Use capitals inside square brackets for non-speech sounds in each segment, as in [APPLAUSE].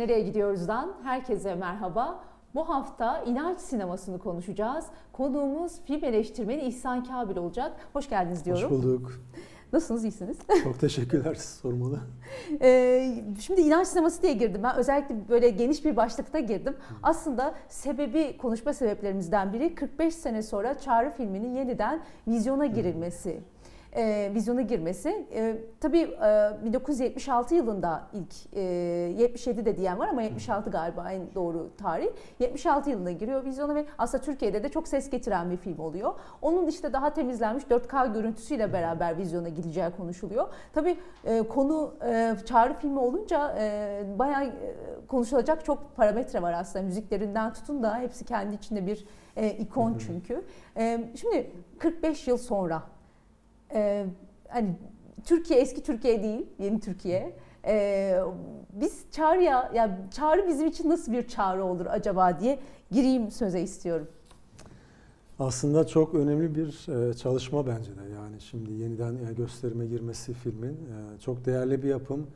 Nereye gidiyoruzdan herkese merhaba. Bu hafta inanç sinemasını konuşacağız. Konuğumuz film eleştirmeni İhsan Kabil olacak. Hoş geldiniz diyorum. Hoş bulduk. Nasılsınız? iyisiniz? Çok teşekkürler sormalı. [LAUGHS] Ee, şimdi inanç sineması diye girdim ben. Özellikle böyle geniş bir başlıkta girdim. Aslında sebebi, konuşma sebeplerimizden biri 45 sene sonra Çağrı filminin yeniden vizyona girilmesi e, vizyona girmesi. E, tabii e, 1976 yılında ilk e, 77 de diyen var ama 76 galiba en doğru tarih. 76 yılında giriyor vizyona ve aslında Türkiye'de de çok ses getiren bir film oluyor. Onun işte daha temizlenmiş 4K görüntüsüyle beraber vizyona gideceği konuşuluyor. Tabii e, konu e, çağrı filmi olunca e, bayağı e, konuşulacak çok parametre var aslında. Müziklerinden tutun da hepsi kendi içinde bir e, ikon çünkü. E, şimdi 45 yıl sonra e, hani Türkiye eski Türkiye değil, yeni Türkiye. E, biz çağrıya, ya çağrı bizim için nasıl bir çağrı olur acaba diye gireyim söze istiyorum. Aslında çok önemli bir e, çalışma bence de. Yani şimdi yeniden e, gösterime girmesi filmin e, çok değerli bir yapım.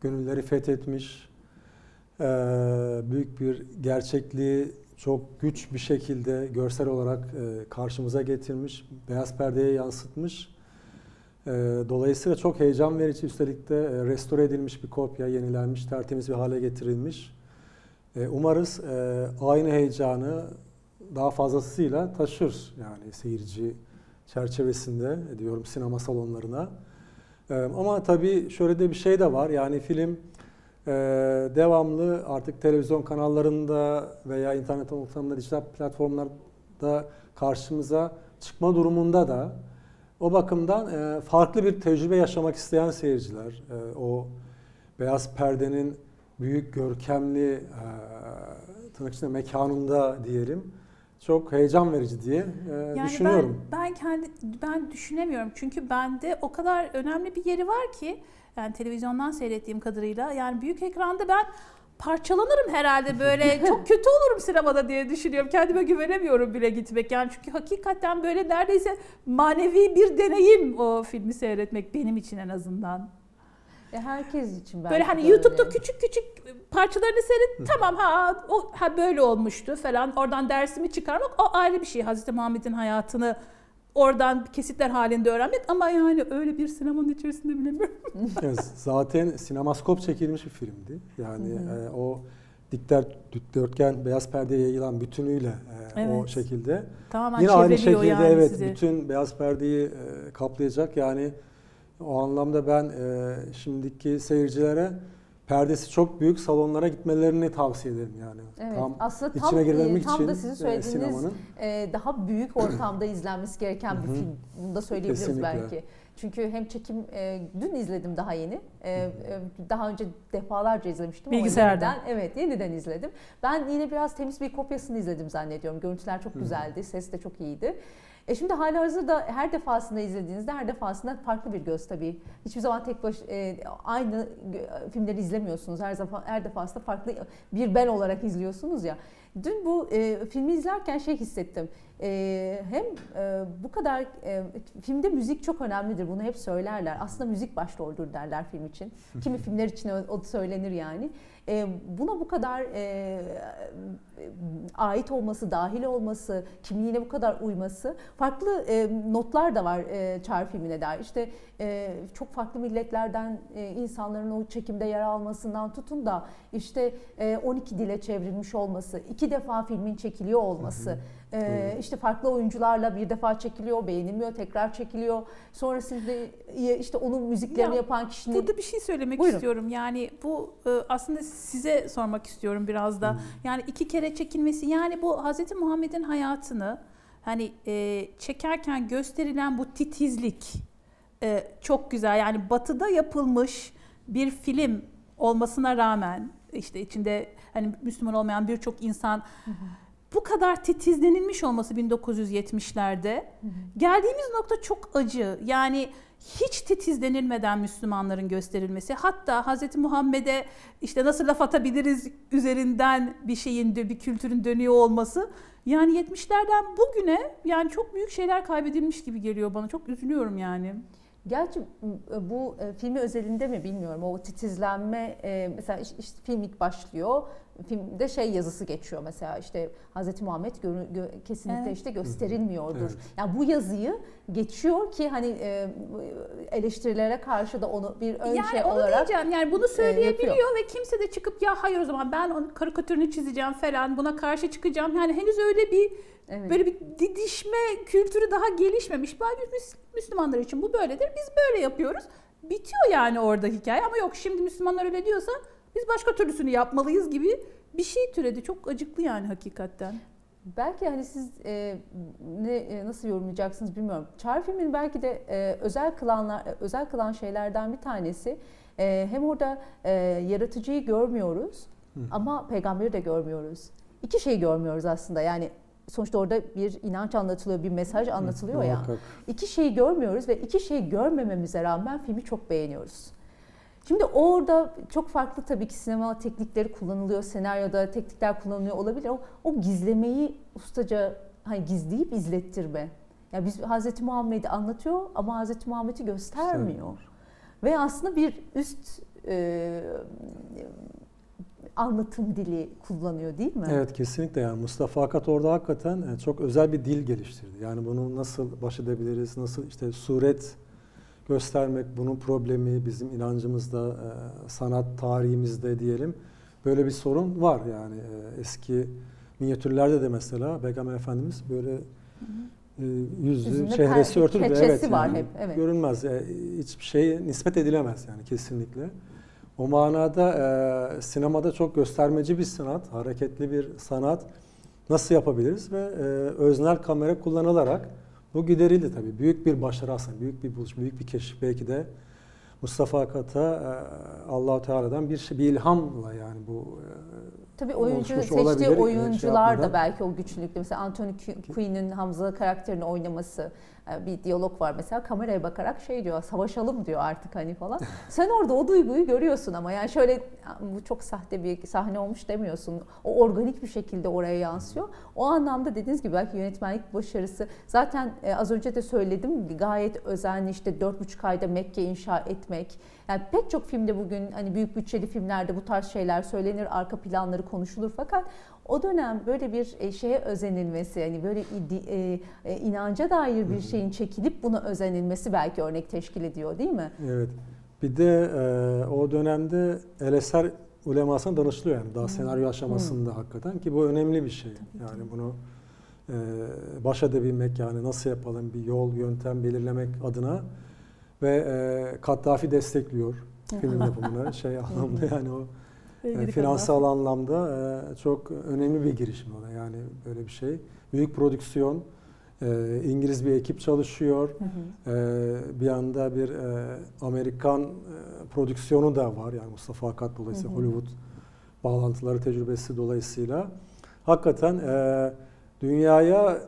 Gönülleri fethetmiş. Büyük bir gerçekliği çok güç bir şekilde görsel olarak karşımıza getirmiş. Beyaz perdeye yansıtmış dolayısıyla çok heyecan verici üstelik de e, restore edilmiş bir kopya, yenilenmiş, tertemiz bir hale getirilmiş. Ee, umarız e, aynı heyecanı daha fazlasıyla taşır yani seyirci çerçevesinde diyorum sinema salonlarına. Ee, ama tabii şöyle de bir şey de var yani film e, devamlı artık televizyon kanallarında veya internet ortamında, dijital platformlarda karşımıza çıkma durumunda da o bakımdan e, farklı bir tecrübe yaşamak isteyen seyirciler, e, o beyaz perdenin büyük görkemli e, tırnak içinde mekanında diyelim çok heyecan verici diye e, yani düşünüyorum. Ben, ben kendi ben düşünemiyorum çünkü bende o kadar önemli bir yeri var ki yani televizyondan seyrettiğim kadarıyla yani büyük ekranda ben parçalanırım herhalde böyle [LAUGHS] çok kötü olurum sinemada diye düşünüyorum. Kendime güvenemiyorum bile gitmek. Yani çünkü hakikaten böyle neredeyse manevi bir deneyim o filmi seyretmek benim için en azından. E herkes için belki Böyle hani YouTube'da öyle. küçük küçük parçalarını seyret tamam ha o ha böyle olmuştu falan oradan dersimi çıkarmak o ayrı bir şey. Hazreti Muhammed'in hayatını oradan kesitler halinde öğrenmek ama yani öyle bir sinemanın içerisinde bilemiyorum. [LAUGHS] zaten sinemaskop çekilmiş bir filmdi. Yani e, o dikler dikdörtgen beyaz perdeye yayılan bütünüyle e, evet. o şekilde. Tamamen Yine aynı şekilde yani evet sizi. bütün beyaz perdeyi e, kaplayacak. Yani o anlamda ben e, şimdiki seyircilere perdesi çok büyük salonlara gitmelerini tavsiye ederim yani. Evet, tam aslında tam, içine girmek tam için da sizin söylediğiniz e, daha büyük ortamda izlenmesi gereken bir film. Bunu da söyleyebiliriz Kesinlikle. belki. Çünkü hem çekim e, dün izledim daha yeni. E, e, daha önce defalarca izlemiştim. Bilgisayardan. Yeniden, evet yeniden izledim. Ben yine biraz temiz bir kopyasını izledim zannediyorum. Görüntüler çok güzeldi. Ses de çok iyiydi. E şimdi hala hazırda her defasında izlediğinizde her defasında farklı bir göz tabii. Hiçbir zaman tek baş e, aynı filmleri izlemiyorsunuz. Her zaman her defasında farklı bir ben olarak izliyorsunuz ya. Dün bu e, filmi izlerken şey hissettim. E, hem e, bu kadar e, filmde müzik çok önemlidir. Bunu hep söylerler. Aslında müzik başroldür derler film için. Kimi [LAUGHS] filmler için o, o söylenir yani. E, buna bu kadar e, ait olması, dahil olması, kimliğine bu kadar uyması, farklı e, notlar da var e, Çağrı filmine dair. İşte e, çok farklı milletlerden e, insanların o çekimde yer almasından tutun da işte e, 12 dile çevrilmiş olması, iki defa filmin çekiliyor olması. Hı hı ee, işte farklı oyuncularla bir defa çekiliyor, beğenilmiyor, tekrar çekiliyor. Sonrasında işte onun müziklerini ya, yapan kişinin... Burada bir şey söylemek Buyurun. istiyorum. Yani bu e, aslında size sormak istiyorum biraz da. Hmm. Yani iki kere çekilmesi yani bu Hz. Muhammed'in hayatını hani e, çekerken gösterilen bu titizlik e, çok güzel. Yani batıda yapılmış bir film olmasına rağmen işte içinde hani Müslüman olmayan birçok insan... Hı hı bu kadar titizlenilmiş olması 1970'lerde geldiğimiz nokta çok acı. Yani hiç titizlenilmeden Müslümanların gösterilmesi hatta Hz. Muhammed'e işte nasıl laf atabiliriz üzerinden bir şeyin bir kültürün dönüyor olması yani 70'lerden bugüne yani çok büyük şeyler kaybedilmiş gibi geliyor bana çok üzülüyorum yani. Gerçi bu e, filmi özelinde mi bilmiyorum. O titizlenme e, mesela iş- işte film ilk başlıyor. Filmde şey yazısı geçiyor mesela işte Hazreti Muhammed görü- gö- kesinlikle Evet. işte gösterilmiyordur. Evet. Yani bu yazıyı geçiyor ki hani e, eleştirilere karşı da onu bir ön yani şey onu olarak diyeceğim yani bunu söyleyebiliyor yapıyor. ve kimse de çıkıp ya hayır o zaman ben onun karikatürünü çizeceğim falan buna karşı çıkacağım. Yani henüz öyle bir evet. böyle bir didişme kültürü daha gelişmemiş. Müs- Müslümanlar için bu böyledir. Biz böyle yapıyoruz. Bitiyor yani orada hikaye ama yok şimdi Müslümanlar öyle diyorsa biz başka türlüsünü yapmalıyız gibi bir şey türedi. Çok acıklı yani hakikaten. Belki hani siz e, ne e, nasıl yorumlayacaksınız bilmiyorum. Çağrı filmin belki de e, özel kılanlar e, özel kılan şeylerden bir tanesi e, hem orada e, yaratıcıyı görmüyoruz Hı. ama peygamberi de görmüyoruz. İki şeyi görmüyoruz aslında. Yani sonuçta orada bir inanç anlatılıyor, bir mesaj anlatılıyor ya. Muhakkak. İki şeyi görmüyoruz ve iki şeyi görmememize rağmen filmi çok beğeniyoruz. Şimdi orada çok farklı tabii ki sinema teknikleri kullanılıyor, senaryoda teknikler kullanılıyor olabilir ama o gizlemeyi ustaca hani gizleyip izlettirme. Yani biz Hazreti Muhammed'i anlatıyor ama Hazreti Muhammed'i göstermiyor. Ve aslında bir üst e, anlatım dili kullanıyor değil mi? Evet kesinlikle yani Mustafa Akat orada hakikaten e, çok özel bir dil geliştirdi. Yani bunu nasıl baş edebiliriz, nasıl işte suret göstermek, bunun problemi bizim inancımızda, e, sanat tarihimizde diyelim. Böyle bir sorun var yani e, eski minyatürlerde de mesela Peygamber Efendimiz böyle e, yüzü, Yüzünde çehresi örtülü. Evet, var yani hep, evet. Görünmez. E, hiçbir şey nispet edilemez yani kesinlikle. O manada e, sinemada çok göstermeci bir sanat, hareketli bir sanat. Nasıl yapabiliriz ve e, öznel kamera kullanılarak bu giderildi tabii. Büyük bir başarı aslında, büyük bir buluş, büyük bir keşif belki de Mustafa Akat'a e, Allahu Teala'dan bir şey, bir ilhamla yani bu e, Tabii oyuncu seçtiği olabilir, şey oyuncular da yapmadan. belki o güçlülükte. Mesela Anthony Quinn'in Hamza karakterini oynaması bir diyalog var mesela kameraya bakarak şey diyor savaşalım diyor artık hani falan. [LAUGHS] Sen orada o duyguyu görüyorsun ama yani şöyle bu çok sahte bir sahne olmuş demiyorsun. O organik bir şekilde oraya yansıyor. O anlamda dediğiniz gibi belki yönetmenlik başarısı zaten e, az önce de söyledim gayet özenli işte dört buçuk ayda Mekke inşa etmek. Yani pek çok filmde bugün hani büyük bütçeli filmlerde bu tarz şeyler söylenir, arka planları konuşulur fakat o dönem böyle bir e, şeye özenilmesi, yani böyle e, e, inanca dair bir şeyin çekilip buna özenilmesi belki örnek teşkil ediyor değil mi? Evet. Bir de e, o dönemde El Eser ulemasına danışılıyor yani daha senaryo aşamasında hakikaten ki bu önemli bir şey. yani bunu e, baş edebilmek yani nasıl yapalım bir yol yöntem belirlemek adına ve e, Kaddafi destekliyor [LAUGHS] film yapımını şey anlamda yani o e, finansal anlamda e, çok önemli bir girişim o da yani böyle bir şey. Büyük prodüksiyon, e, İngiliz bir ekip çalışıyor. Ee, bir yanda bir e, Amerikan e, prodüksiyonu da var yani Mustafa Akat dolayısıyla Hı hı. Hollywood bağlantıları tecrübesi dolayısıyla hakikaten e, dünyaya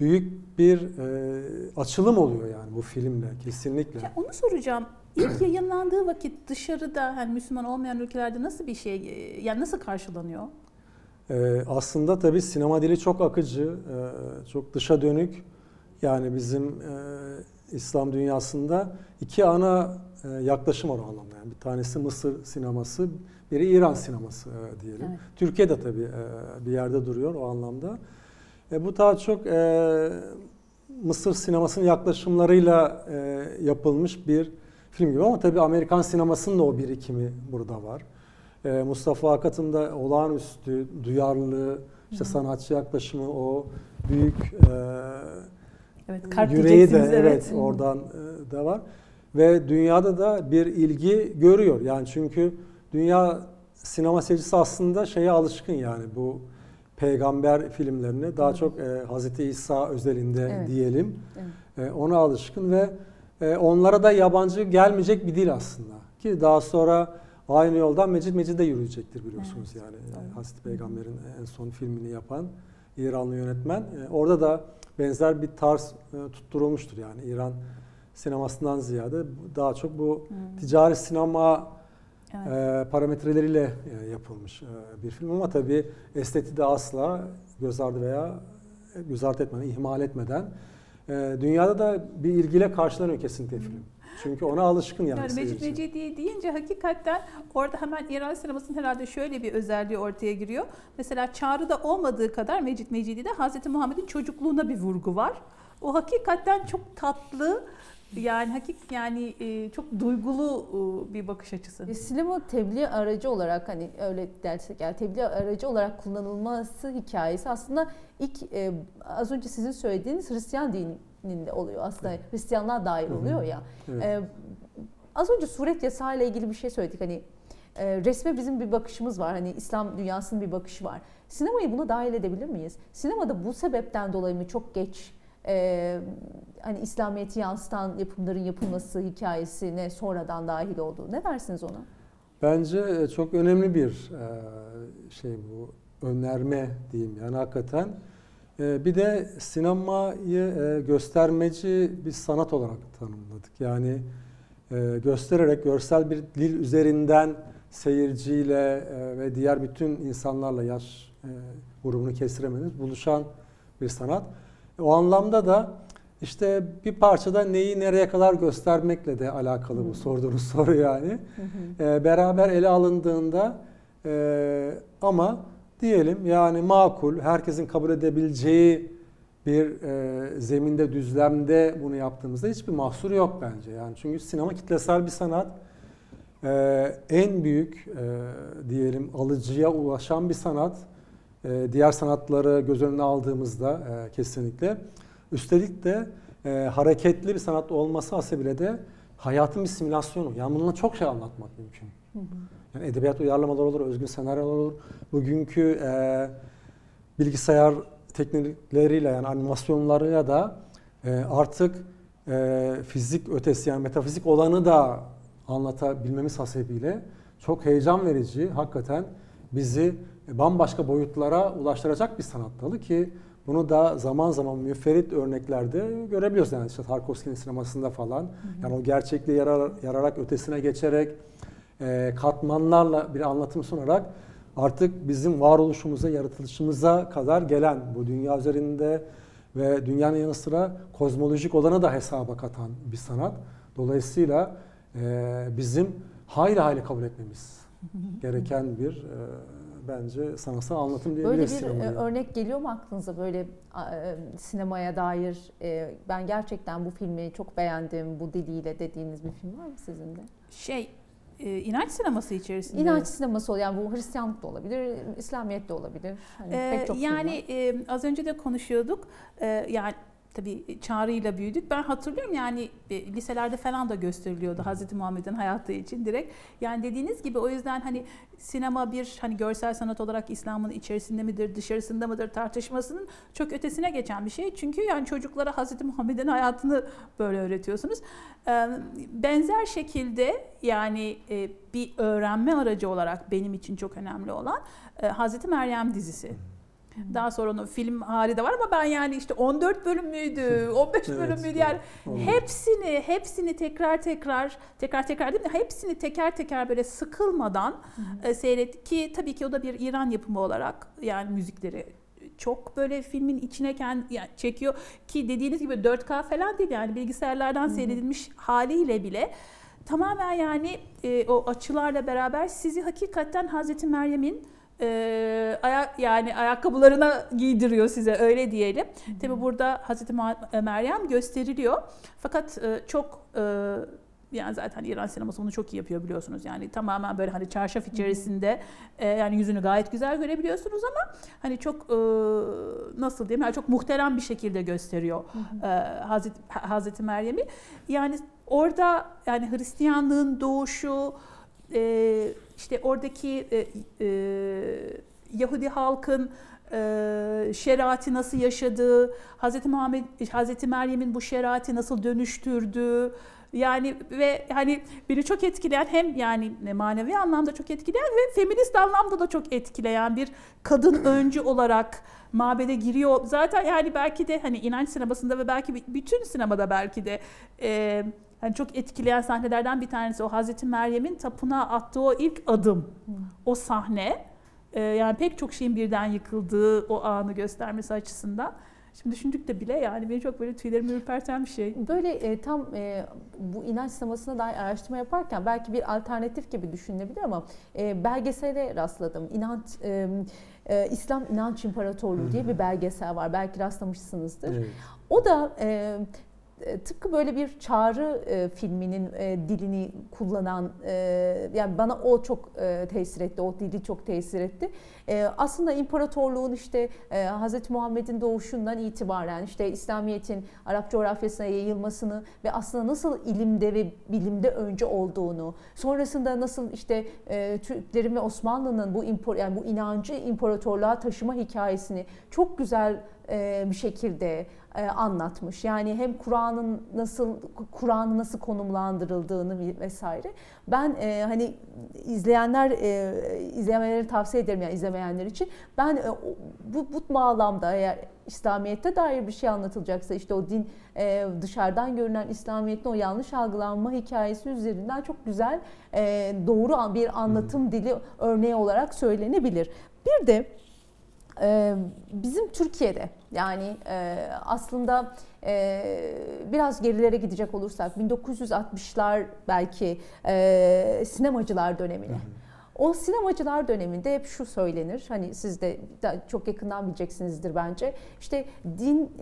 büyük bir e, açılım oluyor yani bu filmle kesinlikle. Ya onu soracağım. İlk yayınlandığı vakit dışarıda hani Müslüman olmayan ülkelerde nasıl bir şey yani nasıl karşılanıyor? Ee, aslında tabii sinema dili çok akıcı, e, çok dışa dönük. Yani bizim e, İslam dünyasında iki ana e, yaklaşım var o anlamda. Yani bir tanesi Mısır sineması, biri İran sineması e, diyelim. Evet. Türkiye de tabii e, bir yerde duruyor o anlamda. E, bu daha çok e, Mısır sinemasının yaklaşımlarıyla e, yapılmış bir film gibi ama tabii Amerikan sinemasının da o birikimi burada var. E, Mustafa Akat'ın da olağanüstü duyarlılığı, işte sanatçı yaklaşımı, o büyük e, Evet, kalp yüreği de evet, evet. oradan e, da var. Ve dünyada da bir ilgi görüyor. Yani çünkü dünya sinema seyircisi aslında şeye alışkın yani bu peygamber filmlerine daha çok e, Hazreti İsa özelinde Evet. diyelim. Evet. E, ona alışkın ve e, onlara da yabancı gelmeyecek bir dil aslında. Ki daha sonra aynı yoldan Mecid Mecid'e yürüyecektir biliyorsunuz yani. E, Hazreti Peygamber'in en son filmini yapan İranlı yönetmen. E, orada da benzer bir tarz e, tutturulmuştur yani İran sinemasından ziyade daha çok bu ticari sinema Evet. e, parametreleriyle e, yapılmış e, bir film ama tabii esteti de asla göz ardı veya göz ardı etmeden, ihmal etmeden e, dünyada da bir ilgiyle karşılanıyor kesinlikle film. Çünkü ona alışkın yani, yani seyirci. Mecidiye deyince hakikaten orada hemen İran sinemasının herhalde şöyle bir özelliği ortaya giriyor. Mesela Çağrı'da olmadığı kadar Mecit Mecidi'de Hazreti Muhammed'in çocukluğuna bir vurgu var. O hakikaten çok tatlı yani hakik yani e, çok duygulu e, bir bakış açısı. E, Sinema tebliğ aracı olarak hani öyle dersek yani tebliğ aracı olarak kullanılması hikayesi aslında ilk e, az önce sizin söylediğiniz Hristiyan dininde oluyor aslında Hristiyanlar dahil oluyor ya. Evet. E, az önce suret yasağı ile ilgili bir şey söyledik hani e, resme bizim bir bakışımız var hani İslam dünyasının bir bakışı var. Sinemayı buna dahil edebilir miyiz? Sinemada bu sebepten dolayı mı çok geç e, hani İslamiyet'i yansıtan yapımların yapılması hikayesine sonradan dahil oldu. Ne dersiniz ona? Bence e, çok önemli bir e, şey bu önerme diyeyim yani hakikaten. E, Bir de sinemayı göstermeci bir sanat olarak tanımladık. Yani göstererek görsel bir dil üzerinden seyirciyle ve diğer bütün insanlarla yaş grubunu kestiremediniz buluşan bir sanat. O anlamda da işte bir parçada neyi nereye kadar göstermekle de alakalı bu sorduğunuz [LAUGHS] soru yani. Ee, beraber ele alındığında e, ama diyelim yani makul, herkesin kabul edebileceği bir e, zeminde, düzlemde bunu yaptığımızda hiçbir mahsur yok bence. Yani çünkü sinema kitlesel bir sanat. Ee, en büyük e, diyelim alıcıya ulaşan bir sanat. Ee, diğer sanatları göz önüne aldığımızda e, kesinlikle. Üstelik de e, hareketli bir sanat olması hasebiyle de hayatın bir simülasyonu. Yani bununla çok şey anlatmak mümkün. Yani edebiyat uyarlamalar olur, özgün senaryolar olur. Bugünkü e, bilgisayar teknikleriyle yani animasyonlarıyla da e, artık e, fizik ötesi yani metafizik olanı da anlatabilmemiz hasebiyle çok heyecan verici, hakikaten bizi bambaşka boyutlara ulaştıracak bir sanat dalı ki bunu da zaman zaman müferit örneklerde görebiliyoruz yani işte Tarkovski'nin sinemasında falan. Yani o gerçekliği yarar, yararak ötesine geçerek e, katmanlarla bir anlatım sunarak artık bizim varoluşumuza, yaratılışımıza kadar gelen bu dünya üzerinde ve dünyanın yanı sıra kozmolojik olanı da hesaba katan bir sanat. Dolayısıyla e, bizim hayli hayli kabul etmemiz gereken bir e, bence sanatsal anlatım Böyle diyebiliriz bir sinemayı. e, örnek geliyor mu aklınıza böyle e, sinemaya dair e, ben gerçekten bu filmi çok beğendim bu diliyle dediğiniz bir film var mı sizin de? Şey e, inanç sineması içerisinde. İnanç sineması ol yani bu Hristiyanlık da olabilir, İslamiyet de olabilir. Hani Ee, pek çok yani e, az önce de konuşuyorduk. E, yani tabii çağrıyla büyüdük. Ben hatırlıyorum yani e, liselerde falan da gösteriliyordu Hazreti Muhammed'in hayatı için direkt. Yani dediğiniz gibi o yüzden hani sinema bir hani görsel sanat olarak İslam'ın içerisinde midir, dışarısında mıdır tartışmasının çok ötesine geçen bir şey. Çünkü yani çocuklara Hazreti Muhammed'in hayatını böyle öğretiyorsunuz. Benzer şekilde yani e, bir öğrenme aracı olarak benim için çok önemli olan e, Hazreti Meryem dizisi. Daha sonra onun film hali de var ama ben yani işte 14 bölüm müydü, [LAUGHS] 15 Evet, bölüm müydü? yani evet. hepsini hepsini tekrar tekrar tekrar tekrar değil mi? Hepsini teker teker böyle sıkılmadan e, seyret ki tabii ki o da bir İran yapımı olarak yani müzikleri çok böyle filmin içine kendi yani çekiyor. Ki dediğiniz gibi 4K falan değil yani bilgisayarlardan seyredilmiş haliyle bile tamamen yani e, o açılarla beraber sizi hakikaten Hazreti Meryem'in e, ayak yani ayakkabılarına giydiriyor size öyle diyelim. Tabi burada Hazreti Ma- Meryem gösteriliyor. Fakat e, çok e, yani zaten İran sineması bunu çok iyi yapıyor biliyorsunuz. Yani tamamen böyle hani çarşaf içerisinde e, yani yüzünü gayet güzel görebiliyorsunuz ama hani çok e, nasıl diyeyim yani çok muhterem bir şekilde gösteriyor e, Hazreti, Hazreti Meryem'i. Yani orada yani Hristiyanlığın doğuşu e, işte oradaki e, e, Yahudi halkın e, şeriatı nasıl yaşadığı, Hazreti Muhammed, Hazreti Meryem'in bu şeriatı nasıl dönüştürdüğü, yani ve hani beni çok etkileyen hem yani manevi anlamda çok etkileyen ve feminist anlamda da çok etkileyen bir kadın öncü olarak mabede giriyor. Zaten yani belki de hani inanç sinemasında ve belki bütün sinemada belki de e, hani çok etkileyen sahnelerden bir tanesi o Hazreti Meryem'in tapınağa attığı o ilk adım. O sahne e, yani pek çok şeyin birden yıkıldığı o anı göstermesi açısından Şimdi düşündük de bile yani beni çok böyle tüylerimi ürperten bir şey. Böyle e, tam e, bu inanç sinemasına dair araştırma yaparken belki bir alternatif gibi düşünülebilir ama e, belgesele rastladım. İnanç e, e, İslam İnanç İmparatorluğu diye bir belgesel var. Belki rastlamışsınızdır. Evet. O da e, tıpkı böyle bir çağrı e, filminin e, dilini kullanan e, yani bana o çok e, tesir etti. O dili çok tesir etti. E, aslında imparatorluğun işte e, Hz. Muhammed'in doğuşundan itibaren işte İslamiyet'in Arap coğrafyasına yayılmasını ve aslında nasıl ilimde ve bilimde önce olduğunu, sonrasında nasıl işte e, Türklerin ve Osmanlı'nın bu impor, yani bu inancı imparatorluğa taşıma hikayesini çok güzel e, bir şekilde e, anlatmış. Yani hem Kur'an'ın nasıl Kur'an'ı nasıl konumlandırıldığını vesaire. Ben e, hani izleyenler e, izlemeleri tavsiye ederim yani izlemeyenler için. Ben e, bu bu bağlamda eğer İslamiyet'te dair bir şey anlatılacaksa işte o din e, dışarıdan görünen İslamiyet'in o yanlış algılanma hikayesi üzerinden çok güzel e, doğru bir anlatım dili örneği olarak söylenebilir. Bir de bizim Türkiye'de yani e, aslında e, biraz gerilere gidecek olursak 1960'lar belki e, sinemacılar dönemine. O sinemacılar döneminde hep şu söylenir. Hani siz de çok yakından bileceksinizdir bence. İşte din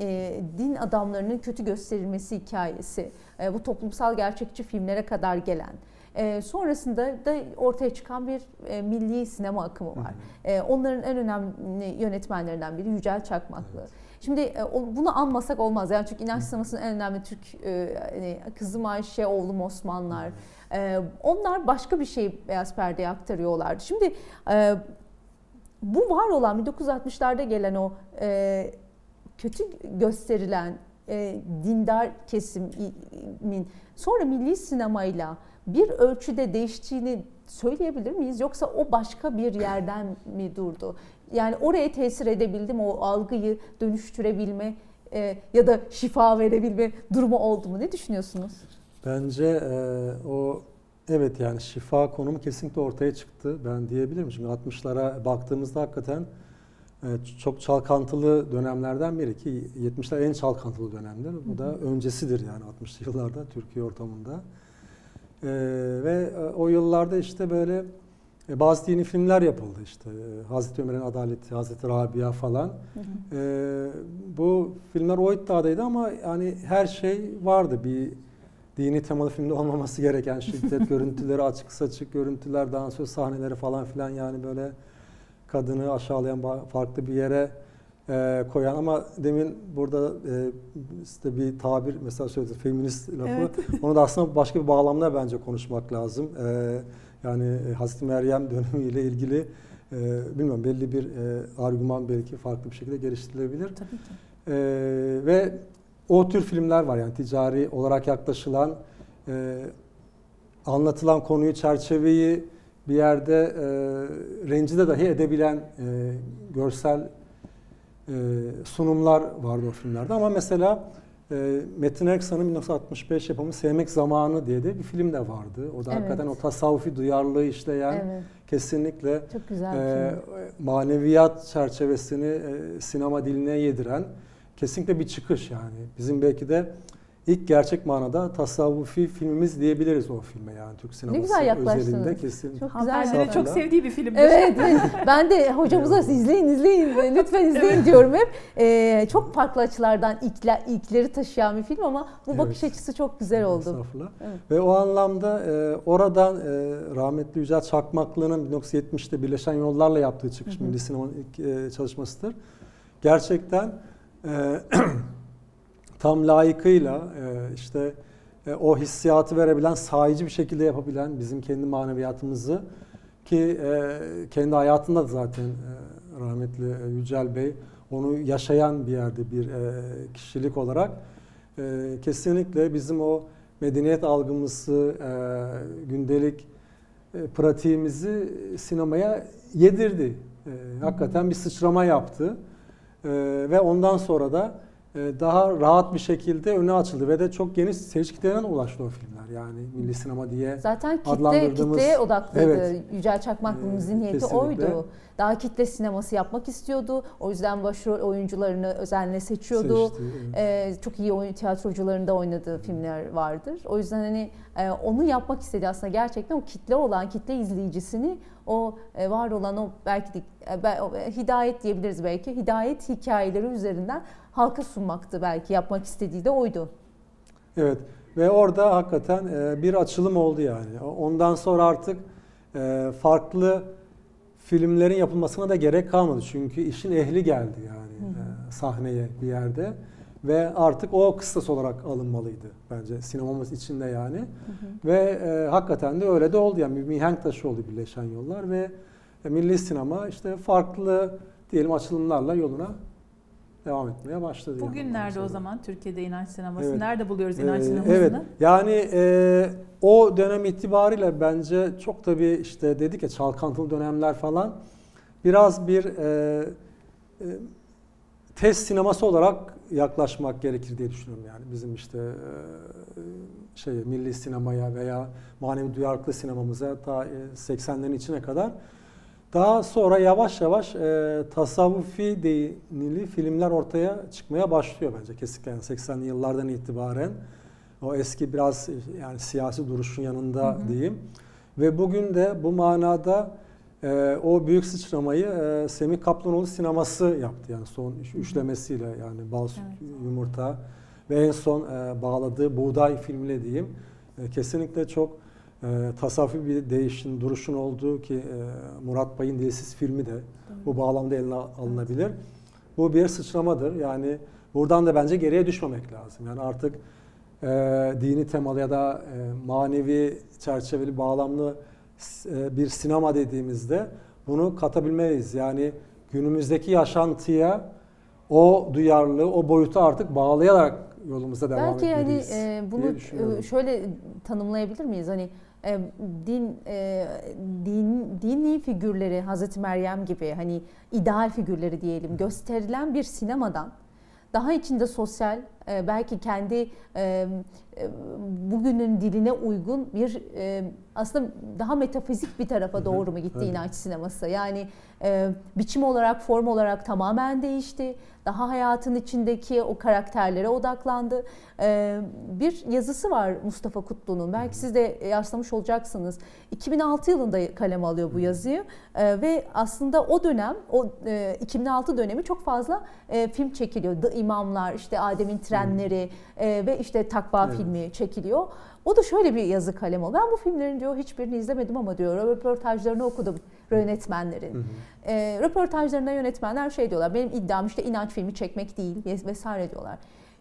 din adamlarının kötü gösterilmesi hikayesi. bu toplumsal gerçekçi filmlere kadar gelen e, sonrasında da ortaya çıkan bir e, milli sinema akımı var. E, onların en önemli yönetmenlerinden biri Yücel Çakmaklı. Evet. Şimdi e, bunu anmasak olmaz. Yani çünkü inanç sinemasının en önemli Türk e, hani Kızım Ayşe, oğlum Osmanlar. E, onlar başka bir şey beyaz perdeye aktarıyorlardı. Şimdi e, bu var olan 1960'larda gelen o kötü gösterilen dindar kesimin sonra milli sinemayla bir ölçüde değiştiğini söyleyebilir miyiz? Yoksa o başka bir yerden mi durdu? Yani oraya tesir edebildim o algıyı dönüştürebilme e, ya da şifa verebilme durumu oldu mu? Ne düşünüyorsunuz? Bence e, o evet yani şifa konumu kesinlikle ortaya çıktı. Ben diyebilirim. Şimdi 60'lara baktığımızda hakikaten e, çok çalkantılı dönemlerden biri ki 70'ler en çalkantılı dönemler. Bu da öncesidir yani 60'lı yıllarda Türkiye ortamında. Ee, ve e, o yıllarda işte böyle e, bazı dini filmler yapıldı işte. E, Hazreti Ömer'in Adaleti, Hazreti Rabia falan. Hı hı. E, bu filmler o iddiadaydı ama yani her şey vardı. Bir dini temalı filmde olmaması gereken şiddet [LAUGHS] görüntüleri, açık saçık görüntüler, dansöz sahneleri falan filan yani böyle kadını aşağılayan farklı bir yere e, koyan ama demin burada e, işte bir tabir mesela söyledi feminist lafı. Evet. [LAUGHS] Onu da aslında başka bir bağlamda bence konuşmak lazım. E, yani e, Hazreti Meryem [LAUGHS] dönemiyle ilgili e, bilmiyorum belli bir e, argüman belki farklı bir şekilde geliştirilebilir. Tabii ki. E, ve o tür filmler var yani ticari olarak yaklaşılan e, anlatılan konuyu çerçeveyi bir yerde e, rencide dahi edebilen e, görsel sunumlar vardı o filmlerde ama mesela e, Metin Erksan'ın 1965 yapımı Sevmek Zamanı diye de bir film de vardı. O da evet. hakikaten o tasavvufi duyarlılığı işleyen evet. kesinlikle Çok güzel e, maneviyat çerçevesini e, sinema diline yediren kesinlikle bir çıkış yani. Bizim belki de ilk gerçek manada tasavvufi filmimiz diyebiliriz o filme yani Türk sineması ne güzel özelinde kesin. Çok güzel. çok sevdiği bir film. Evet. [LAUGHS] ben de hocamıza izleyin izleyin lütfen izleyin evet. diyorum hep. Ee, çok farklı açılardan ilkler, ilkleri taşıyan bir film ama bu evet. bakış açısı çok güzel oldu. Estağfurullah. Evet. Ve o anlamda e, oradan e, rahmetli Yücel Çakmaklı'nın 1970'te Birleşen Yollarla yaptığı çıkış Milli Sinema'nın ilk e, çalışmasıdır. Gerçekten e, [CLEARS THROAT] tam layıkıyla e, işte e, o hissiyatı verebilen, sahici bir şekilde yapabilen bizim kendi maneviyatımızı ki e, kendi hayatında da zaten rahmetli Yücel Bey onu yaşayan bir yerde bir kişilik olarak kesinlikle bizim o medeniyet algımızı, gündelik pratiğimizi sinemaya yedirdi. Hakikaten bir sıçrama yaptı ve ondan sonra da e, daha rahat bir şekilde önüne açıldı ve de çok geniş seyirci kitlelerine ulaştı o filmler. Yani milli sinema diye Zaten kitle kitleye odaklıydı. Evet. Yücel Çakmaklı'nın Ee, zihniyeti kesinlikle. oydu. Daha kitle sineması yapmak istiyordu. O yüzden başrol oyuncularını özenle seçiyordu. seçti. Evet. Ee, çok iyi oyun tiyatrocuların da oynadığı filmler vardır. O yüzden hani e, onu yapmak istedi aslında gerçekten o kitle olan kitle izleyicisini o e, var olan o belki de e, e, hidayet diyebiliriz belki hidayet hikayeleri üzerinden halka sunmaktı belki yapmak istediği de oydu. Evet ve orada hakikaten e, bir açılım oldu yani. Ondan sonra artık e, farklı filmlerin yapılmasına da gerek kalmadı. Çünkü işin ehli geldi yani e, sahneye bir yerde. Ve artık o kıstas olarak alınmalıydı bence sinemamız içinde yani. Ve e, hakikaten de öyle de oldu yani bir mihenk taşı oldu Birleşen Yollar ve milli sinema işte farklı diyelim açılımlarla yoluna devam etmeye başladı. yani Bugün ondan nerede o zaman Türkiye'de inanç sineması? Evet. Nerede buluyoruz inanç Ee, sinemasını? Evet. Yani e, o dönem itibariyle bence çok tabii işte dedik ya çalkantılı dönemler falan biraz bir e, e, test sineması olarak yaklaşmak gerekir diye düşünüyorum yani bizim işte e, şey milli sinemaya veya manevi duyarlılıklı sinemamıza ta e, 80'lerin içine kadar daha sonra yavaş yavaş e, tasavvufi değinili filmler ortaya çıkmaya başlıyor bence kesinlikle yani 80'li yıllardan itibaren. O eski biraz yani siyasi duruşun yanında Hı hı. diyeyim. Ve bugün de bu manada e, o büyük sıçramayı e, Semih Kaplanoğlu sineması yaptı yani son üç- üçlemesiyle yani Bal Evet. Yumurta ve en son e, bağladığı Buğday filmiyle diyeyim. E, kesinlikle çok e, tasavvufi bir değişin, duruşun olduğu ki e, Murat Bay'ın Dilsiz filmi de bu bağlamda eline alınabilir. Bu bir sıçramadır. Yani buradan da bence geriye düşmemek lazım. Yani artık e, dini temalı ya da e, manevi çerçeveli bağlamlı e, bir sinema dediğimizde bunu katabilmeliyiz. Yani günümüzdeki yaşantıya o duyarlılığı, o boyutu artık bağlayarak yolumuza devam Belki hani etmeliyiz e, bunu diye düşünüyorum. e, şöyle tanımlayabilir miyiz? Hani e, din e, din dini figürleri Hazreti Meryem gibi hani ideal figürleri diyelim gösterilen bir sinemadan daha içinde sosyal e, belki kendi e, bugünün diline uygun bir e, aslında daha metafizik bir tarafa doğru mu gitti evet. inanç sineması? Yani e, biçim olarak, form olarak tamamen değişti. Daha hayatın içindeki o karakterlere odaklandı. E, bir yazısı var Mustafa Kutlu'nun. Belki siz de yaslamış olacaksınız. 2006 yılında kaleme alıyor bu yazıyı E, ve aslında o dönem, o e, 2006 dönemi çok fazla e, film çekiliyor. The İmamlar, işte Adem'in Trenleri e, ve işte Takva Evet. Filmi çekiliyor. O da şöyle bir yazı kalemi alıyor. Ben bu filmlerin diyor hiçbirini izlemedim ama diyor röportajlarını okudum yönetmenlerin. Hı hı. E, röportajlarında yönetmenler şey diyorlar. Benim iddiam işte inanç filmi çekmek değil ves- vesaire diyorlar.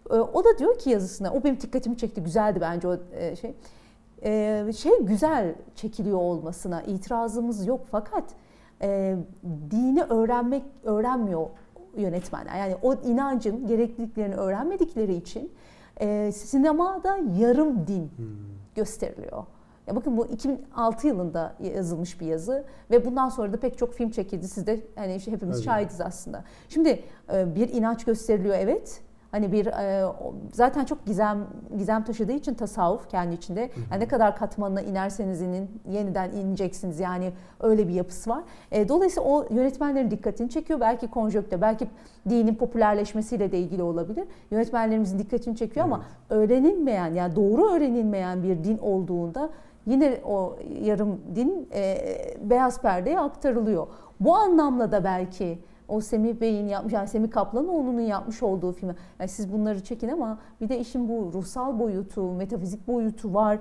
E, o da diyor ki yazısına o benim dikkatimi çekti. Güzeldi bence o e, şey. E, şey güzel çekiliyor olmasına itirazımız yok fakat e, dini öğrenmek öğrenmiyor yönetmenler. Yani o inancın gerekliliklerini öğrenmedikleri için e, sinemada yarım din Hmm. gösteriliyor. Ya bakın bu 2006 yılında yazılmış bir yazı ve bundan sonra da pek çok film çekildi. Siz de hani işte hepimiz Evet. şahidiz aslında. Şimdi e, bir inanç gösteriliyor evet. Hani bir e, zaten çok gizem gizem taşıdığı için tasavvuf kendi içinde. Yani ne kadar katmanına inerseniz inin yeniden ineceksiniz. Yani öyle bir yapısı var. E, dolayısıyla o yönetmenlerin dikkatini çekiyor. Belki konjökte, belki dinin popülerleşmesiyle de ilgili olabilir. Yönetmenlerimizin dikkatini çekiyor ama öğrenilmeyen yani doğru öğrenilmeyen bir din olduğunda yine o yarım din e, beyaz perdeye aktarılıyor. Bu anlamda da belki o Semih Bey'in yapmış, yani Semih Kaplanoğlu'nun yapmış olduğu film. Yani siz bunları çekin ama bir de işin bu ruhsal boyutu, metafizik boyutu var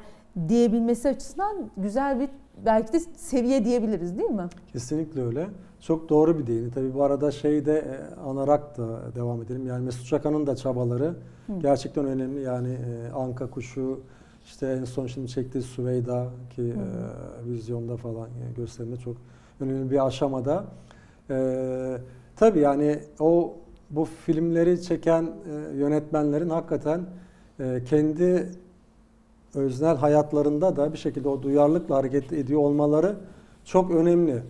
diyebilmesi açısından güzel bir belki de seviye diyebiliriz değil mi? Kesinlikle öyle. Çok doğru bir değini. Tabii bu arada şeyi de e, anarak da devam edelim. Yani Mesut Çakan'ın da çabaları Hı. gerçekten önemli. Yani e, Anka Kuşu, işte en son şimdi çektiği Süveyda ki e, vizyonda falan e, gösterimde çok önemli bir aşamada. E, tabii yani o bu filmleri çeken e, yönetmenlerin hakikaten e, kendi öznel hayatlarında da bir şekilde o duyarlılıkla hareket ediyor olmaları çok önemli.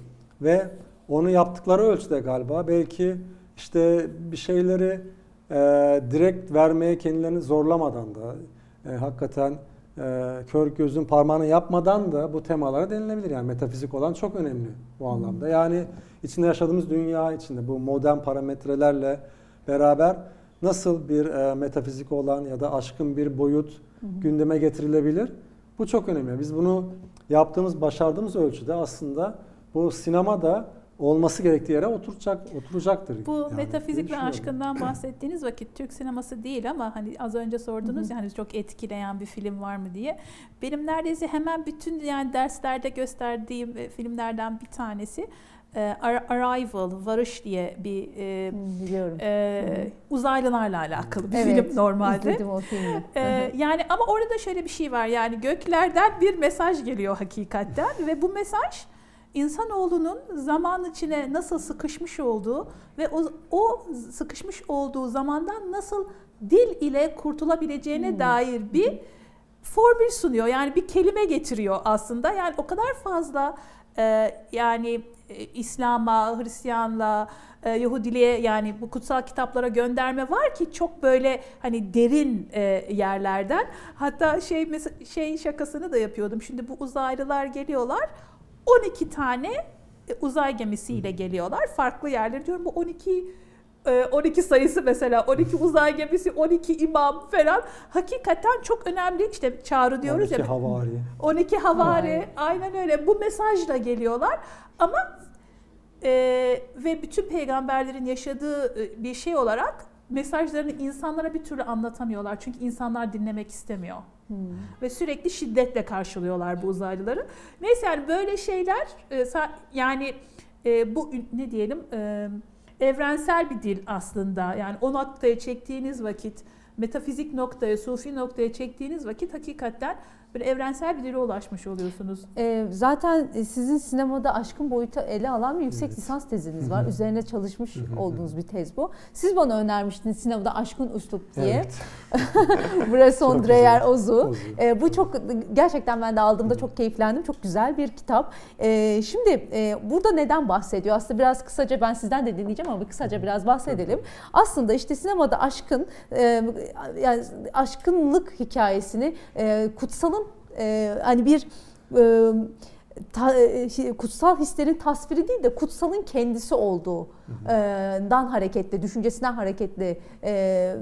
Ve onu yaptıkları ölçüde galiba belki işte bir şeyleri direkt vermeye kendilerini zorlamadan da e, hakikaten e, kör gözün parmağını yapmadan da bu temalara denilebilir. Yani metafizik olan çok önemli bu anlamda. Yani içinde yaşadığımız dünya içinde bu modern parametrelerle beraber nasıl bir e, metafizik olan ya da aşkın bir boyut gündeme getirilebilir? Bu çok önemli. Biz bunu yaptığımız, başardığımız ölçüde aslında bu sinema da olması gerektiği yere oturacak oturacaktır. Bu yani, metafizik ve aşkından bahsettiğiniz vakit Türk sineması değil ama hani az önce sordunuz ya hani çok etkileyen bir film var mı diye. Benim neredeyse hemen bütün yani derslerde gösterdiğim e, filmlerden bir tanesi e, Arrival, Varış diye bir e, biliyorum e, uzaylılarla alakalı bir evet, film normalde. Evet, o filmi. E, yani ama orada şöyle bir şey var yani göklerden bir mesaj geliyor hakikaten ve bu mesaj insanoğlunun zaman içine nasıl sıkışmış olduğu ve o, o sıkışmış olduğu zamandan nasıl dil ile kurtulabileceğine hmm. dair bir formül sunuyor. Yani bir kelime getiriyor aslında. Yani o kadar fazla e, yani e, İslam'a, Hristiyanlığa, e, Yahudiliğe yani bu kutsal kitaplara gönderme var ki çok böyle hani derin e, yerlerden. Hatta şey şey şakasını da yapıyordum. Şimdi bu uzaylılar geliyorlar 12 tane e, uzay gemisiyle geliyorlar. Farklı yerler diyorum bu 12 12 e, sayısı mesela 12 uzay gemisi 12 imam falan hakikaten çok önemli işte çağrı diyoruz 12 ya. havari. 12 havari aynen öyle bu mesajla geliyorlar ama e, ve bütün peygamberlerin yaşadığı e, bir şey olarak mesajlarını insanlara bir türlü anlatamıyorlar. Çünkü insanlar dinlemek istemiyor. Hmm. Ve sürekli şiddetle karşılıyorlar bu uzaylıları. Neyse yani böyle şeyler e, yani e, bu ne diyelim e, evrensel bir dil aslında. Yani o noktaya çektiğiniz vakit metafizik noktaya, sufi noktaya çektiğiniz vakit hakikaten böyle evrensel bir dile ulaşmış oluyorsunuz. E, zaten sizin sinemada aşkın boyutu ele alan bir yüksek evet. lisans teziniz var. Üzerine çalışmış olduğunuz bir tez bu. Siz bana önermiştiniz sinemada aşkın üslup diye. Evet. [LAUGHS] Bresson Dreyer Ozu. Ozu. E, bu çok gerçekten ben de aldığımda çok keyiflendim. Çok güzel bir kitap. E, şimdi e, burada neden bahsediyor? Aslında biraz kısaca ben sizden de dinleyeceğim ama kısaca biraz bahsedelim. Aslında işte sinemada aşkın e, yani aşkınlık hikayesini e, kutsalın e, hani bir e, ta, şey, kutsal hislerin tasviri değil de kutsalın kendisi olduğundan hareketle, düşüncesinden hareketle e,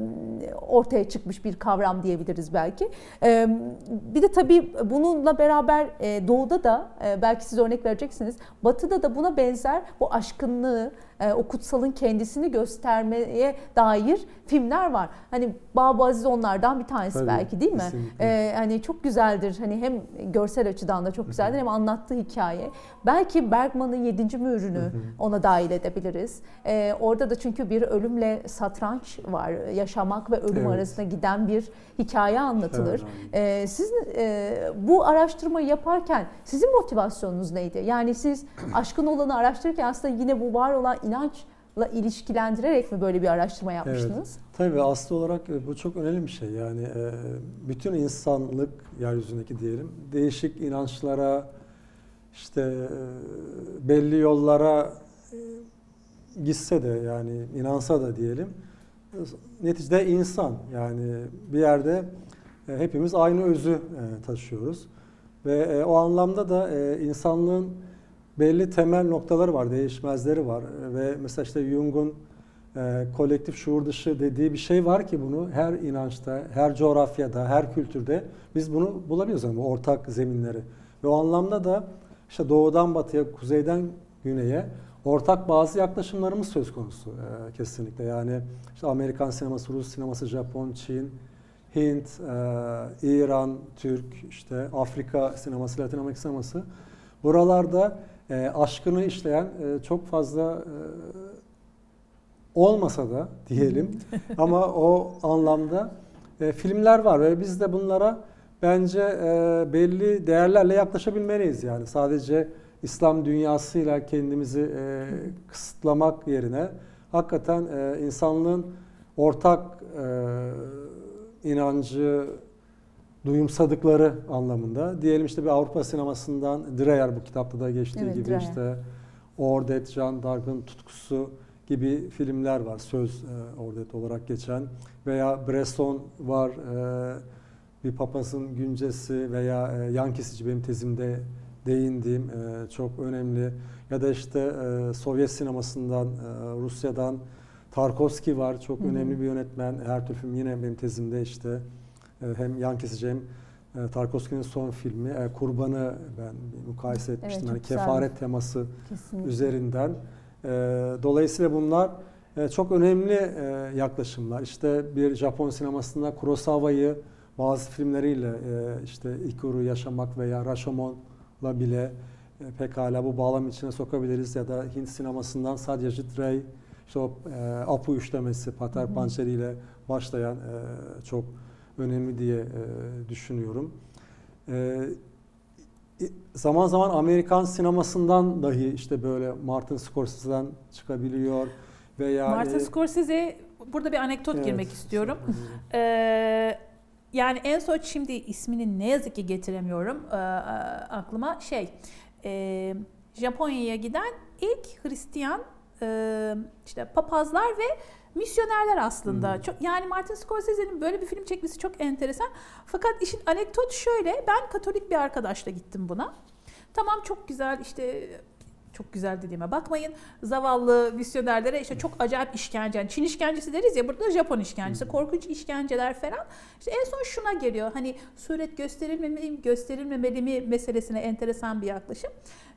ortaya çıkmış bir kavram diyebiliriz belki. E, bir de tabii bununla beraber e, doğuda da e, belki siz örnek vereceksiniz. Batıda da buna benzer bu aşkınlığı, o kutsalın kendisini göstermeye dair filmler var. Hani Baba Aziz onlardan bir tanesi Tabii, belki değil mi? E, hani çok güzeldir. Hani hem görsel açıdan da çok güzeldir hem anlattığı hikaye. Belki Bergman'ın yedinci mührünü ona dahil edebiliriz. E, orada da çünkü bir ölümle satranç var. Yaşamak ve ölüm evet. arasında giden bir hikaye anlatılır. Evet, e, siz e, bu araştırmayı yaparken sizin motivasyonunuz neydi? Yani siz aşkın olanı araştırırken aslında yine bu var olan inançla ilişkilendirerek mi böyle bir araştırma yapmıştınız? Evet. Tabii aslı olarak e, bu çok önemli bir şey. Yani e, bütün insanlık yeryüzündeki diyelim değişik inançlara işte e, belli yollara gitse de yani inansa da diyelim neticede insan yani bir yerde hepimiz aynı özü taşıyoruz ve o anlamda da insanlığın belli temel noktaları var, değişmezleri var ve mesela işte Jung'un e, kolektif şuur dışı dediği bir şey var ki bunu her inançta, her coğrafyada, her kültürde biz bunu bulabiliyoruz yani bu ortak zeminleri. Ve o anlamda da işte doğudan batıya, kuzeyden güneye ortak bazı yaklaşımlarımız söz konusu e, kesinlikle. Yani işte Amerikan sineması, Rus sineması, Japon, Çin, Hint, e, İran, Türk, işte Afrika sineması, Latin Amerika sineması. Buralarda e, aşkını işleyen e, çok fazla e, olmasa da diyelim [LAUGHS] ama o anlamda e, filmler var ve biz de bunlara bence e, belli değerlerle yaklaşabilmeliyiz. Yani sadece İslam dünyasıyla kendimizi e, kısıtlamak yerine hakikaten e, insanlığın ortak e, inancı duyumsadıkları anlamında. Diyelim işte bir Avrupa sinemasından Dreyer bu kitapta da geçtiği evet, gibi Dreyer. işte Ordet, Jean Dark'ın tutkusu gibi filmler var. Söz e, ordet olarak geçen veya Bresson var. E, bir papazın güncesi veya e, yan kesici benim tezimde değindiğim e, çok önemli. Ya da işte e, Sovyet sinemasından, e, Rusya'dan Tarkovski var. Çok Hı hı. önemli bir yönetmen. Her türlü film yine benim tezimde işte hem yan kesici hem e, Tarkovski'nin son filmi e, Kurban'ı ben mukayese etmiştim. çok hani güzel. kefaret teması Kesinlikle. üzerinden. E, dolayısıyla bunlar e, çok önemli yaklaşımlar. İşte bir Japon sinemasında Kurosawa'yı bazı filmleriyle işte Ikuru Yaşamak veya Rashomon'la bile pekala bu bağlam içine sokabiliriz ya da Hint sinemasından Satyajit Ray işte o Apu üçlemesi Pater. Pancheri ile başlayan çok önemli diye e, düşünüyorum. E, zaman zaman Amerikan sinemasından dahi işte böyle Martin Scorsese'den çıkabiliyor veya Martin e, Scorsese burada bir anekdot evet, girmek istiyorum. Ee, [LAUGHS] yani en son şimdi ismini ne yazık ki getiremiyorum ee, aklıma şey e, Japonya'ya giden ilk Hristiyan e, işte papazlar ve misyonerler aslında. Hmm. Çok yani Martin Scorsese'nin böyle bir film çekmesi çok enteresan. Fakat işin anekdot şöyle. Ben Katolik bir arkadaşla gittim buna. Tamam çok güzel işte çok güzel dediğime bakmayın. Zavallı misyonerlere işte çok acayip işkence. yani Çin işkencesi deriz ya burada Japon işkencesi. Korkunç işkenceler falan. İşte en son şuna geliyor. Hani suret gösterilmemeli mi, gösterilmemeli mi meselesine enteresan bir yaklaşım.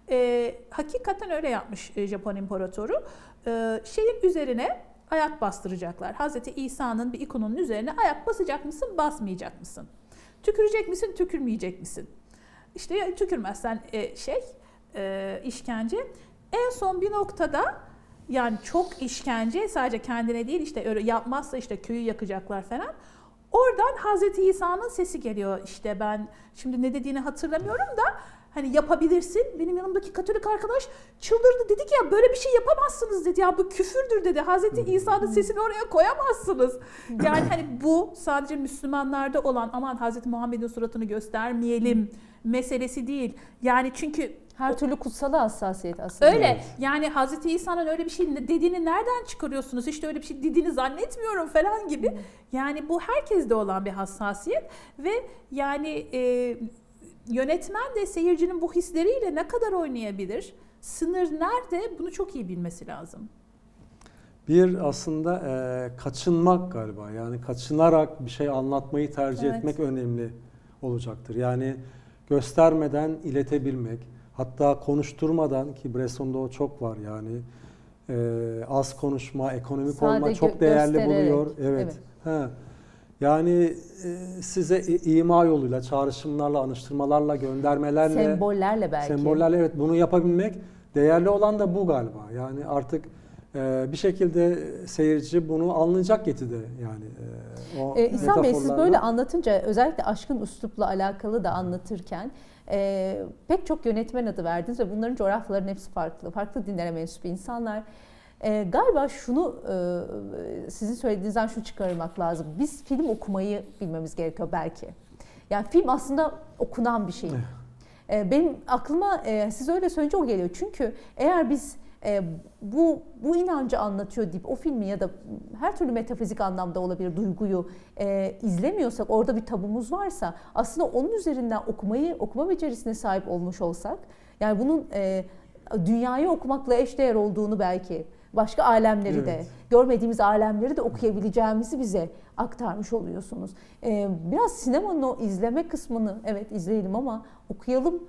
Ee, hakikaten öyle yapmış e, Japon imparatoru. Ee, şeyin üzerine ayak bastıracaklar. Hazreti İsa'nın bir ikonunun üzerine ayak basacak mısın, basmayacak mısın? Tükürecek misin, tükürmeyecek misin? İşte tükürmezsen e, şey e, işkence. En son bir noktada yani çok işkence sadece kendine değil işte yapmazsa işte köyü yakacaklar falan. Oradan Hazreti İsa'nın sesi geliyor işte ben şimdi ne dediğini hatırlamıyorum da hani yapabilirsin. Benim yanımdaki Katolik arkadaş çıldırdı dedi ki ya böyle bir şey yapamazsınız dedi ya bu küfürdür dedi. Hazreti İsa'nın sesini oraya koyamazsınız. Yani hani bu sadece Müslümanlarda olan aman Hazreti Muhammed'in suratını göstermeyelim meselesi değil. Yani çünkü Her türlü kutsala hassasiyet aslında. Öyle. Evet. Yani Hazreti İsa'nın öyle bir şey dediğini nereden çıkarıyorsunuz? De öyle bir şey dediğini zannetmiyorum falan gibi. Yani bu herkeste olan bir hassasiyet ve yani e, yönetmen de seyircinin bu hisleriyle ne kadar oynayabilir? Sınır nerede? Bunu çok iyi bilmesi lazım. Bir aslında e, kaçınmak galiba. Yani kaçınarak bir şey anlatmayı tercih Evet. etmek önemli olacaktır. Yani göstermeden iletebilmek, hatta konuşturmadan ki Bresson'da o çok var yani e, az konuşma, ekonomik Sade olma çok değerli göstererek, buluyor. Evet. evet. Ha. Yani e, size ima yoluyla, çağrışımlarla, anıştırmalarla, göndermelerle Sembollerle belki. Sembollerle evet bunu yapabilmek değerli olan da bu galiba. Yani artık e, bir şekilde seyirci bunu anlayacak yetide yani. E, o Ee, İhsan Bey siz böyle anlatınca özellikle aşkın üslupla alakalı da anlatırken e, pek çok yönetmen adı verdiniz ve bunların coğrafyaların hepsi farklı. Farklı dinlere mensup insanlar. E, galiba şunu e, sizin söylediğinizden şunu çıkarmak lazım. Biz film okumayı bilmemiz gerekiyor belki. Yani film aslında okunan bir şey. E, benim aklıma e, siz öyle söyleyince o geliyor. Çünkü eğer biz e, bu bu inancı anlatıyor deyip o filmi ya da her türlü metafizik anlamda olabilir duyguyu e, izlemiyorsak orada bir tabumuz varsa aslında onun üzerinden okumayı okuma becerisine sahip olmuş olsak yani bunun e, dünyayı okumakla eşdeğer olduğunu belki başka alemleri de Evet. görmediğimiz alemleri de okuyabileceğimizi bize aktarmış oluyorsunuz. E, biraz sinemanın o izleme kısmını evet izleyelim ama okuyalım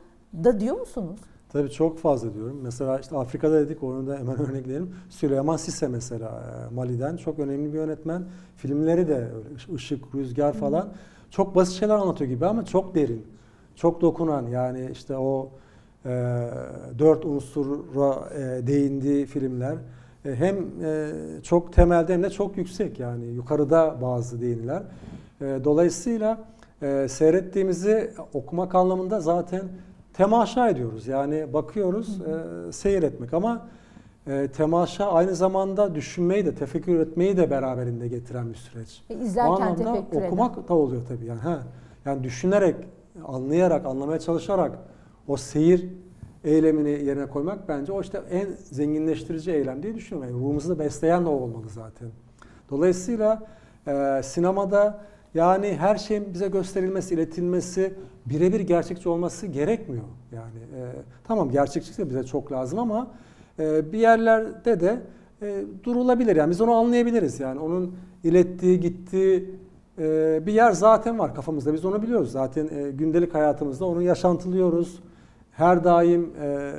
da diyor musunuz? Tabii çok fazla diyorum. Mesela işte Afrika'da dedik onu da hemen [LAUGHS] örnekleyelim. Süleyman Sisse mesela e, Mali'den çok önemli bir yönetmen. Filmleri de öyle ışık, rüzgar falan. Çok basit şeyler anlatıyor gibi ama çok derin. Çok dokunan yani işte o e, dört unsura e, değindiği filmler hem e, çok temelde hem de çok yüksek yani yukarıda bazı değiniler. E, dolayısıyla e, seyrettiğimizi okumak anlamında zaten temaşa ediyoruz. Yani bakıyoruz e, seyretmek ama e, temaşa aynı zamanda düşünmeyi de tefekkür etmeyi de beraberinde getiren bir süreç. E, izlerken anlamda tefekkür eden. okumak da oluyor tabii yani. Ha. Yani düşünerek, anlayarak, anlamaya çalışarak o seyir eylemini yerine koymak bence o işte en zenginleştirici eylem diye düşünüyorum. Yani ruhumuzu da besleyen de o olmalı zaten. Dolayısıyla e, sinemada yani her şeyin bize gösterilmesi, iletilmesi, birebir gerçekçi olması gerekmiyor. Yani e, tamam gerçekçilik de bize çok lazım ama e, bir yerlerde de e, durulabilir. Yani biz onu anlayabiliriz. Yani onun ilettiği, gittiği e, bir yer zaten var kafamızda. Biz onu biliyoruz. Zaten e, gündelik hayatımızda onu yaşantılıyoruz. Her daim e,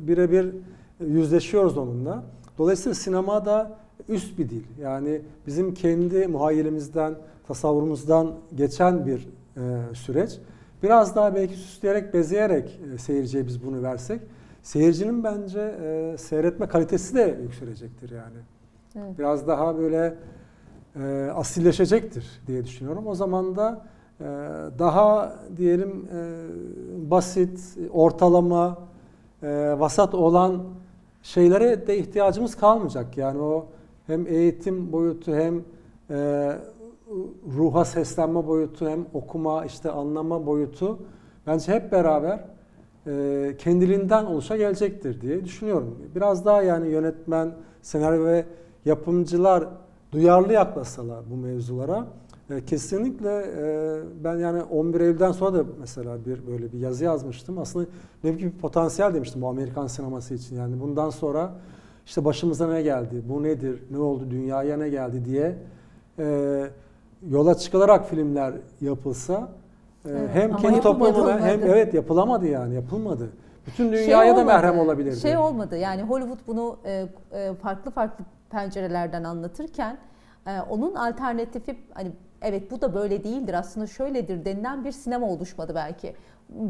birebir yüzleşiyoruz onunla. Dolayısıyla sinema da üst bir dil. Yani bizim kendi muhayyilimizden, tasavvurumuzdan geçen bir e, süreç. Biraz daha belki süsleyerek, bezeyerek e, seyirciye biz bunu versek, seyircinin bence e, seyretme kalitesi de yükselecektir yani. Evet. Biraz daha böyle e, asilleşecektir diye düşünüyorum. O zaman da daha diyelim e, basit, ortalama, e, vasat olan şeylere de ihtiyacımız kalmayacak. Yani o hem eğitim boyutu hem e, ruha seslenme boyutu hem okuma işte anlama boyutu bence hep beraber kendiliğinden oluşa gelecektir diye düşünüyorum. Biraz daha yani yönetmen, senaryo ve yapımcılar duyarlı yaklaşsalar bu mevzulara e, kesinlikle e, ben yani 11 Eylül'den sonra da mesela bir böyle bir yazı yazmıştım. Aslında ne gibi bir potansiyel demiştim bu Amerikan sineması için. Yani bundan sonra işte başımıza ne geldi, bu nedir, ne oldu, dünyaya ne geldi diye e, yola çıkılarak filmler yapılsa e, evet, hem kendi toplumuna hem evet yapılamadı yani yapılmadı. Bütün şey dünyaya şey olmadı, da merhem olabilirdi. Şey olmadı yani Hollywood bunu e, e, farklı farklı pencerelerden anlatırken e, onun alternatifi hani evet bu da böyle değildir aslında şöyledir denilen bir sinema oluşmadı belki.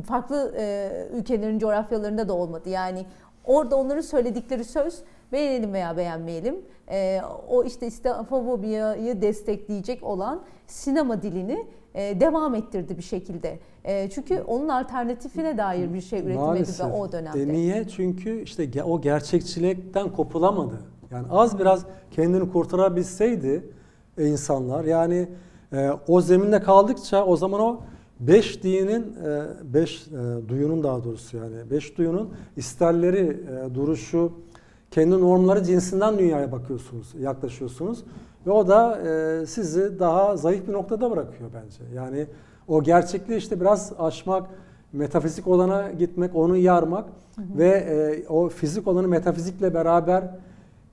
Farklı e, ülkelerin coğrafyalarında da olmadı. Yani orada onların söyledikleri söz beğenelim veya beğenmeyelim e, o işte islamofobiyi destekleyecek olan sinema dilini e, devam ettirdi bir şekilde. E, çünkü onun alternatifine dair bir şey üretilmedi o dönemde. Niye? Çünkü işte o gerçekçilikten kopulamadı. Yani az biraz kendini kurtarabilseydi insanlar yani e, o zeminde kaldıkça o zaman o beş dinin, e, beş e, duyunun daha doğrusu yani beş duyunun isterleri, e, duruşu, kendi normları cinsinden dünyaya bakıyorsunuz, yaklaşıyorsunuz. Ve o da e, sizi daha zayıf bir noktada bırakıyor bence. Yani o gerçekliği işte biraz aşmak, metafizik olana gitmek, onu yarmak hı hı. ve e, o fizik olanı metafizikle beraber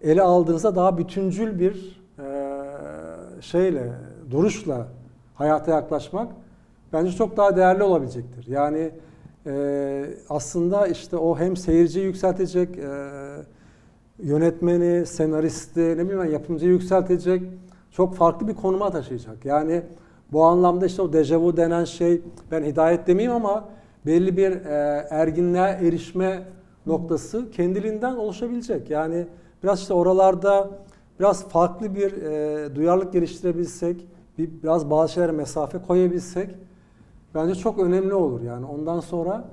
ele aldığınızda daha bütüncül bir e, şeyle, duruşla hayata yaklaşmak bence çok daha değerli olabilecektir. Yani e, aslında işte o hem seyirciyi yükseltecek, e, yönetmeni, senaristi, ne bileyim yapımcıyı yükseltecek, çok farklı bir konuma taşıyacak. Yani bu anlamda işte o dejavu denen şey, ben hidayet demeyeyim ama belli bir e, erginliğe erişme noktası kendiliğinden oluşabilecek. Yani biraz işte oralarda biraz farklı bir e, duyarlılık geliştirebilsek, bir, biraz bazı şeylere mesafe koyabilsek bence çok önemli olur. Yani ondan sonra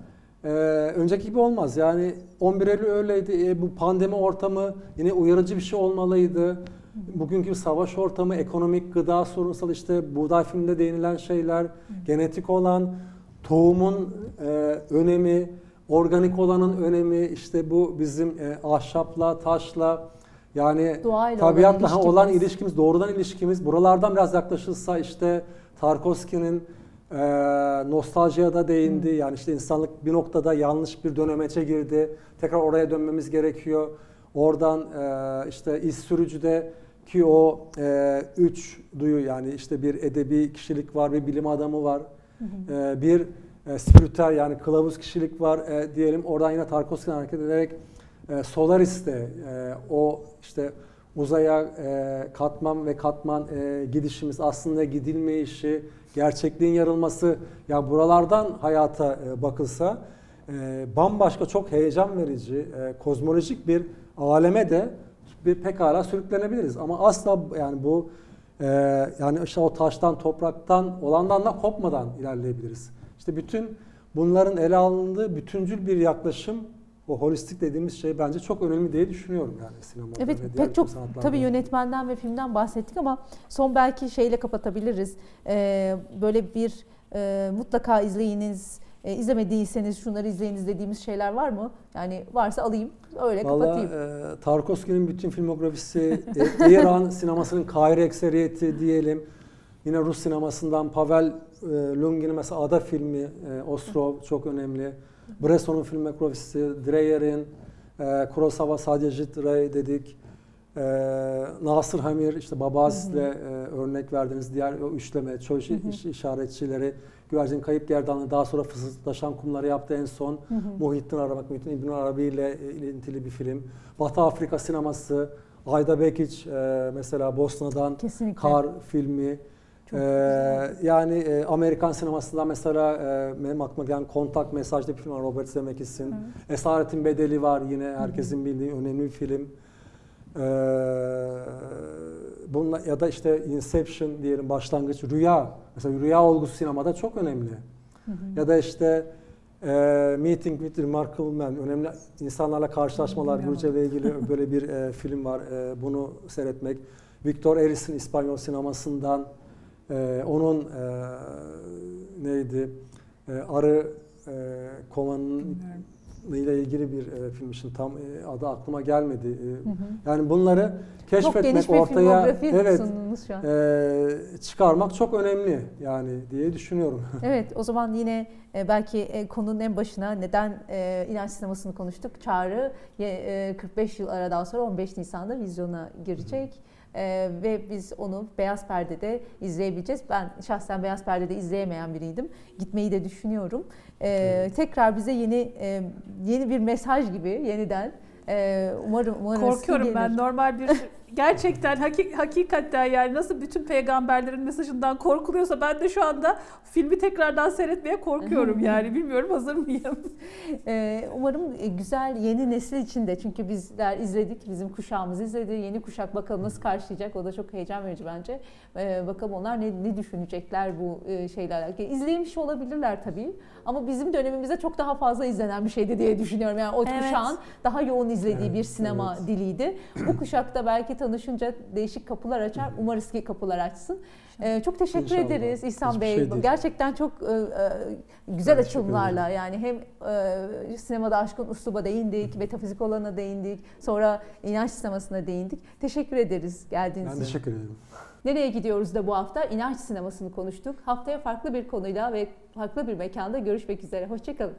ee, önceki gibi olmaz. Yani 11 Eylül öyleydi. E, bu pandemi ortamı yine uyarıcı bir şey olmalıydı. Bugünkü savaş ortamı, ekonomik, gıda sorunsal işte buğday filminde değinilen şeyler, genetik olan, tohumun e, önemi, organik olanın önemi, işte bu bizim e, ahşapla, taşla, yani Doğayla tabiatla olan ilişkimiz. olan ilişkimiz, doğrudan ilişkimiz. Buralardan biraz yaklaşılsa işte Tarkovski'nin e, nostaljiye da değindi. Hmm. Yani işte insanlık bir noktada yanlış bir dönemeçe girdi. Tekrar oraya dönmemiz gerekiyor. Oradan e, işte iz sürücüde ki o e, üç duyu yani işte bir edebi kişilik var, bir bilim adamı var, E, bir e, spiritüel yani kılavuz kişilik var e, diyelim. Oradan yine Tarkovski'den hareket ederek e, Solaris'te e, o işte uzaya e, katman ve katman e, gidişimiz aslında gidilmeyişi, gerçekliğin yarılması ya buralardan hayata e, bakılsa e, bambaşka çok heyecan verici, e, kozmolojik bir aleme de bir pekala sürüklenebiliriz. Ama asla yani bu e, yani işte o taştan, topraktan olandan da kopmadan ilerleyebiliriz. İşte bütün bunların ele alındığı bütüncül bir yaklaşım o holistik dediğimiz şey bence çok önemli diye düşünüyorum yani sinemada evet, ve pek çok tabii yönetmenden ve filmden bahsettik ama son belki şeyle kapatabiliriz. Ee, böyle bir e, mutlaka izleyiniz E, izlemediyseniz şunları izleyiniz dediğimiz şeyler var mı? Yani varsa alayım öyle Vallahi, kapatayım. e, Tarkovski'nin bütün filmografisi, e, İran [LAUGHS] sinemasının Kahire ekseriyeti diyelim. Yine Rus sinemasından Pavel e, Lungin'in mesela Ada filmi, e, Ostrov çok önemli. Bresson'un filmografisi, Dreyer'in, e, Kurosawa Sadyajit Ray dedik. E, Nasır Hamir, işte Babas'le e, örnek verdiğiniz diğer o üçleme, çoğu iş, işaretçileri, Güvercin Kayıp Gerdanlı, daha sonra Fısıldaşan Kumları yaptı en son. Muhittin Aramak, Muhittin İbn Arabi ile e, ilintili bir film. Batı Afrika sineması, Ayda Bekic e, mesela Bosna'dan Kesinlikle. Kar filmi. Çok Ee, yani e, Amerikan sinemasından mesela e, benim aklıma gelen Kontak Mesajlı bir film var Robert Zemeckis'in. Esaretin Bedeli var yine herkesin bildiği önemli bir film. Ee, bununla, ya da işte Inception diyelim başlangıç rüya. Mesela rüya olgusu sinemada çok önemli. Ya da işte e, Meeting with Remarkable Man, önemli insanlarla karşılaşmalar, Bilmiyorum. Gürce ile ilgili böyle bir e, film var. E, bunu seyretmek. Victor Eris'in İspanyol sinemasından e, onun e, neydi? E, arı e, kovanın ile ilgili bir e, film için tam e, adı aklıma gelmedi. E, Yani bunları Çok keşfetmek bir ortaya evet e, çıkarmak çok önemli yani diye düşünüyorum. [LAUGHS] Evet o zaman yine e, belki e, konunun en başına neden e, inanç sinemasını konuştuk. Çağrı e, 45 yıl aradan sonra 15 Nisan'da vizyona girecek. E, ve biz onu Beyaz Perde'de izleyebileceğiz. Ben şahsen Beyaz Perde'de izleyemeyen biriydim. Gitmeyi de düşünüyorum. E, Tekrar bize yeni e, yeni bir mesaj gibi yeniden e, umarım umarım Korkuyorum ben normal bir [LAUGHS] gerçekten haki- hakikaten yani nasıl bütün peygamberlerin mesajından korkuluyorsa ben de şu anda filmi tekrardan seyretmeye korkuyorum yani bilmiyorum hazır mıyım? [LAUGHS] Ee, umarım e, güzel yeni nesil için de çünkü bizler izledik, bizim kuşağımız izledi. Yeni kuşak bakalım nasıl karşılayacak o da çok heyecan verici bence. Ee, bakalım onlar ne, ne düşünecekler bu e, şeylerle. alakalı. İzlemiş olabilirler tabii ama bizim dönemimizde çok daha fazla izlenen bir şeydi diye düşünüyorum. Yani o Evet. kuşağın daha yoğun izlediği Evet, bir sinema evet. diliydi. Bu kuşakta belki tanışınca değişik kapılar açar. Umarız ki kapılar açsın. Ee, çok teşekkür İnşallah. ederiz İhsan Hiçbir Bey. şey değil. Gerçekten çok e, e, güzel Ben açılımlarla yani hem e, sinemada aşkın usluba değindik, metafizik olana değindik, sonra inanç sinemasına değindik. Teşekkür ederiz geldiğiniz Ben için. teşekkür ederim. Nereye gidiyoruz da bu hafta? İnanç sinemasını konuştuk. Haftaya farklı bir konuyla ve farklı bir mekanda görüşmek üzere. Hoşçakalın.